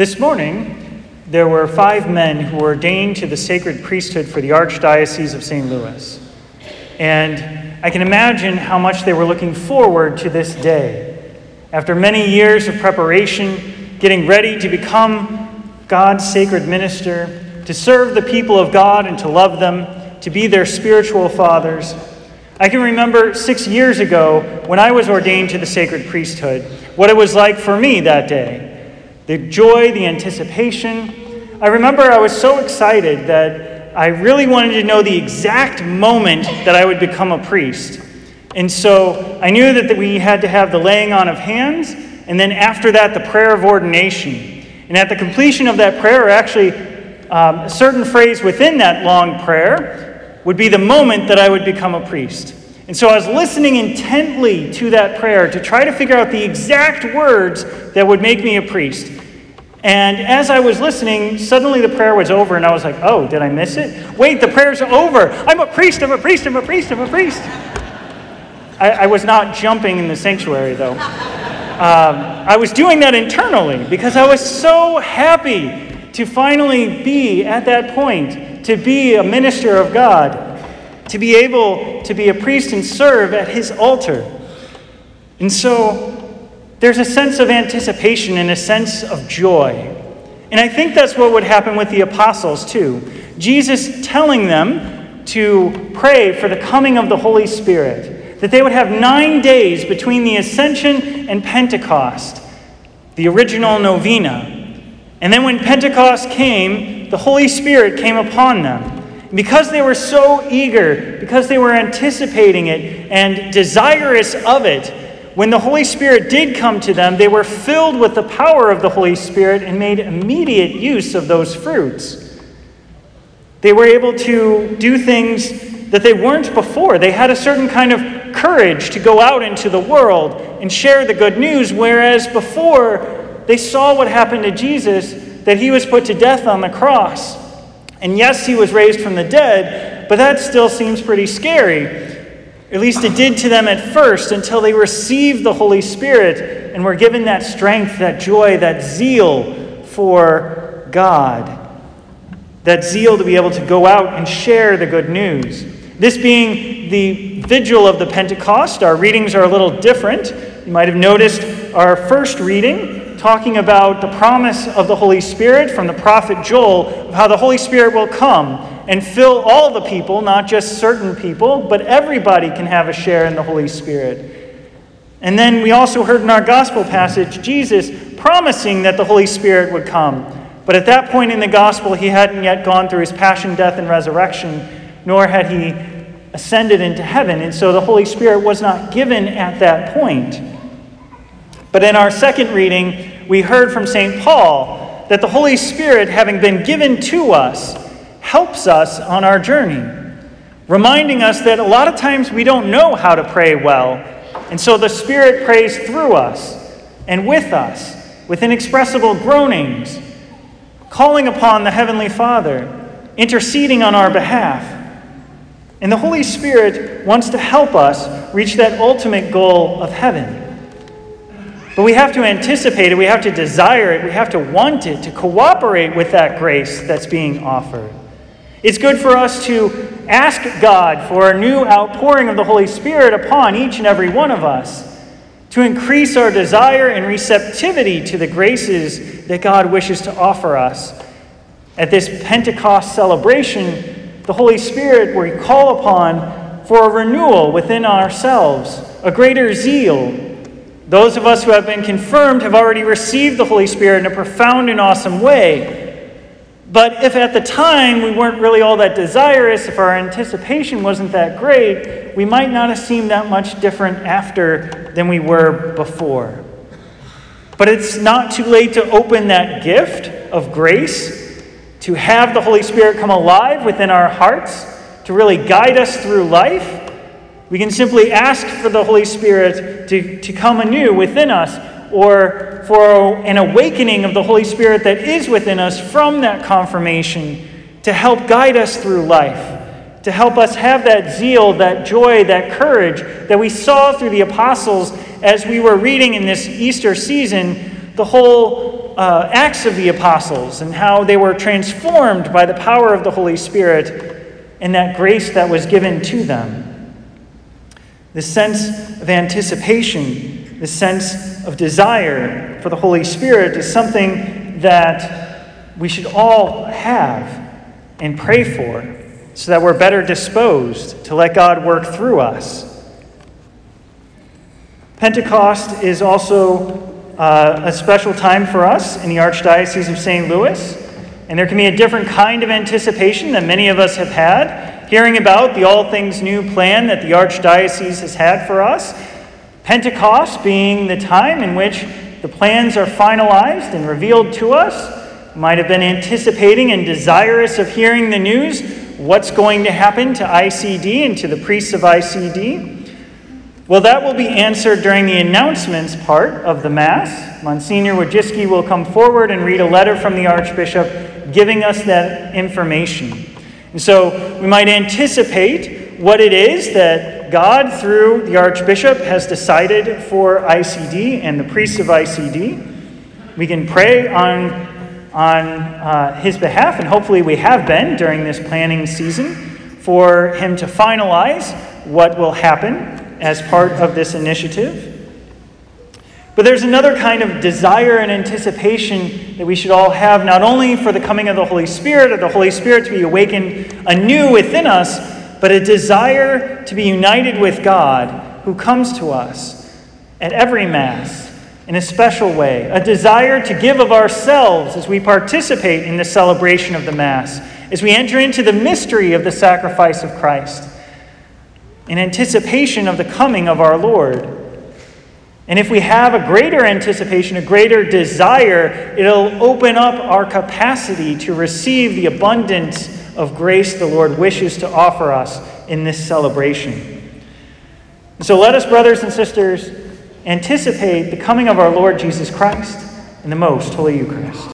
This morning, there were five men who were ordained to the sacred priesthood for the Archdiocese of St. Louis. And I can imagine how much they were looking forward to this day. After many years of preparation, getting ready to become God's sacred minister, to serve the people of God and to love them, to be their spiritual fathers. I can remember six years ago when I was ordained to the sacred priesthood, what it was like for me that day the joy, the anticipation. I remember I was so excited that I really wanted to know the exact moment that I would become a priest. And so I knew that we had to have the laying on of hands, and then after that, the prayer of ordination. And at the completion of that prayer, actually um, a certain phrase within that long prayer, would be the moment that I would become a priest. And so I was listening intently to that prayer to try to figure out the exact words that would make me a priest. And as I was listening, suddenly the prayer was over, and I was like, oh, did I miss it? Wait, the prayer's over. I'm a priest, I'm a priest, I'm a priest, I'm a priest. I, I was not jumping in the sanctuary, though. Um, I was doing that internally because I was so happy to finally be at that point, to be a minister of God, to be able to be a priest and serve at his altar. And so there's a sense of anticipation and a sense of joy. And I think that's what would happen with the apostles, too. Jesus telling them to pray for the coming of the Holy Spirit, that they would have nine days between the ascension and Pentecost, the original novena. And then when Pentecost came, the Holy Spirit came upon them. Because they were so eager, because they were anticipating it and desirous of it, when the Holy Spirit did come to them, they were filled with the power of the Holy Spirit and made immediate use of those fruits. They were able to do things that they weren't before. They had a certain kind of courage to go out into the world and share the good news, whereas before they saw what happened to Jesus, that he was put to death on the cross. And yes, he was raised from the dead, but that still seems pretty scary. At least it did to them at first until they received the Holy Spirit and were given that strength, that joy, that zeal for God. That zeal to be able to go out and share the good news. This being the vigil of the Pentecost, our readings are a little different. You might have noticed our first reading talking about the promise of the Holy Spirit from the prophet Joel of how the Holy Spirit will come and fill all the people, not just certain people, but everybody can have a share in the Holy Spirit. And then we also heard in our gospel passage Jesus promising that the Holy Spirit would come. But at that point in the gospel, he hadn't yet gone through his passion, death, and resurrection, nor had he ascended into heaven. And so the Holy Spirit was not given at that point. But in our second reading, we heard from St. Paul that the Holy Spirit, having been given to us, helps us on our journey, reminding us that a lot of times we don't know how to pray well. And so the Spirit prays through us and with us with inexpressible groanings, calling upon the Heavenly Father, interceding on our behalf. And the Holy Spirit wants to help us reach that ultimate goal of heaven. But we have to anticipate it, we have to desire it, we have to want it, to cooperate with that grace that's being offered. It's good for us to ask God for a new outpouring of the Holy Spirit upon each and every one of us, to increase our desire and receptivity to the graces that God wishes to offer us. At this Pentecost celebration, the Holy Spirit we call upon for a renewal within ourselves, a greater zeal. Those of us who have been confirmed have already received the Holy Spirit in a profound and awesome way. But if at the time we weren't really all that desirous, if our anticipation wasn't that great, we might not have seemed that much different after than we were before. But it's not too late to open that gift of grace, to have the Holy Spirit come alive within our hearts, to really guide us through life. We can simply ask for the Holy Spirit to, to come anew within us or for an awakening of the Holy Spirit that is within us from that confirmation to help guide us through life, to help us have that zeal, that joy, that courage that we saw through the apostles as we were reading in this Easter season the whole uh, Acts of the Apostles and how they were transformed by the power of the Holy Spirit and that grace that was given to them. The sense of anticipation, the sense of desire for the Holy Spirit is something that we should all have and pray for so that we're better disposed to let God work through us. Pentecost is also uh, a special time for us in the Archdiocese of St. Louis, and there can be a different kind of anticipation that many of us have had, hearing about the All Things New plan that the Archdiocese has had for us. Pentecost being the time in which the plans are finalized and revealed to us. Might have been anticipating and desirous of hearing the news what's going to happen to ICD and to the priests of ICD. Well, that will be answered during the announcements part of the Mass. Monsignor Wojcicki will come forward and read a letter from the Archbishop giving us that information. And so we might anticipate what it is that God, through the Archbishop, has decided for ICD and the priests of ICD. We can pray on on uh, his behalf, and hopefully we have been during this planning season, for him to finalize what will happen as part of this initiative. But there's another kind of desire and anticipation that we should all have, not only for the coming of the Holy Spirit or the Holy Spirit to be awakened anew within us, but a desire to be united with God who comes to us at every Mass in a special way, a desire to give of ourselves as we participate in the celebration of the Mass, as we enter into the mystery of the sacrifice of Christ, in anticipation of the coming of our Lord. And if we have a greater anticipation, a greater desire, it'll open up our capacity to receive the abundance of grace the Lord wishes to offer us in this celebration. So let us, brothers and sisters, anticipate the coming of our Lord Jesus Christ in the most holy Eucharist.